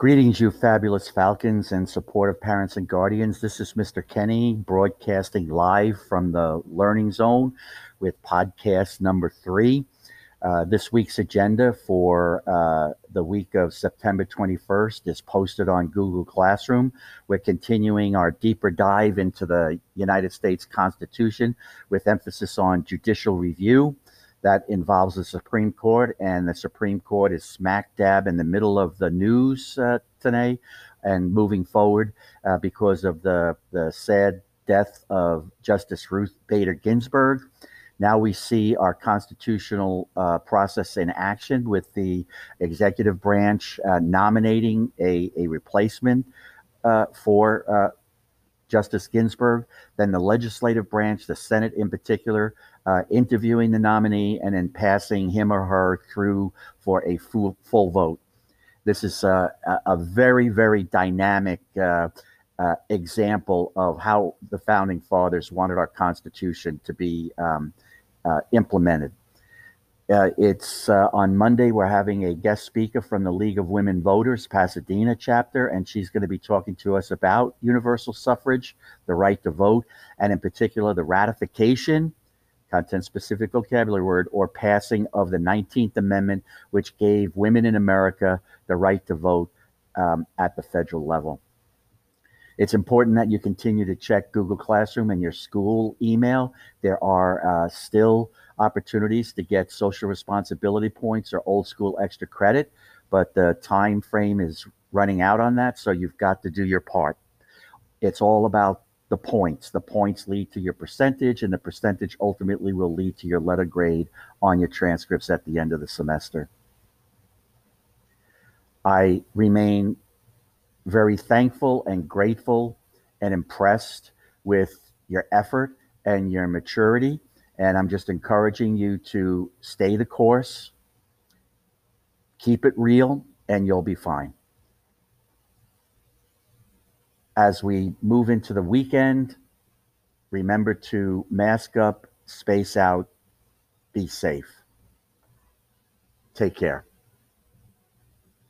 Greetings, you fabulous Falcons and supportive parents and guardians. This is Mr. Kenny broadcasting live from the Learning Zone with podcast number three. Uh, this week's agenda for uh, the week of September 21st is posted on Google Classroom. We're continuing our deeper dive into the United States Constitution with emphasis on judicial review that involves the Supreme Court, and the Supreme Court is smack dab in the middle of the news uh, today and moving forward uh, because of the, the sad death of Justice Ruth Bader Ginsburg. Now we see our constitutional uh, process in action with the executive branch uh, nominating a, a replacement uh, for uh, Justice Ginsburg, then the legislative branch, the Senate in particular, uh, interviewing the nominee and then passing him or her through for a full, full vote. This is uh, a, very, very dynamic uh, uh, example of how the founding fathers wanted our Constitution to be um, uh, implemented. It's on Monday. We're having a guest speaker from the League of Women Voters, Pasadena chapter, and she's going to be talking to us about universal suffrage, the right to vote, and in particular, the ratification, content specific vocabulary word, or passing of the 19th Amendment, which gave women in America the right to vote um, at the federal level. It's important that you continue to check Google Classroom and your school email. There are uh, still opportunities to get social responsibility points or old school extra credit, but the time frame is running out on that, so you've got to do your part. It's all about the points. The points lead to your percentage, and the percentage ultimately will lead to your letter grade on your transcripts at the end of the semester. I remain very thankful and grateful and impressed with your effort and your maturity and I'm just encouraging you to stay the course, keep it real, and you'll be fine. As we move into the weekend, remember to mask up, space out, be safe. Take care.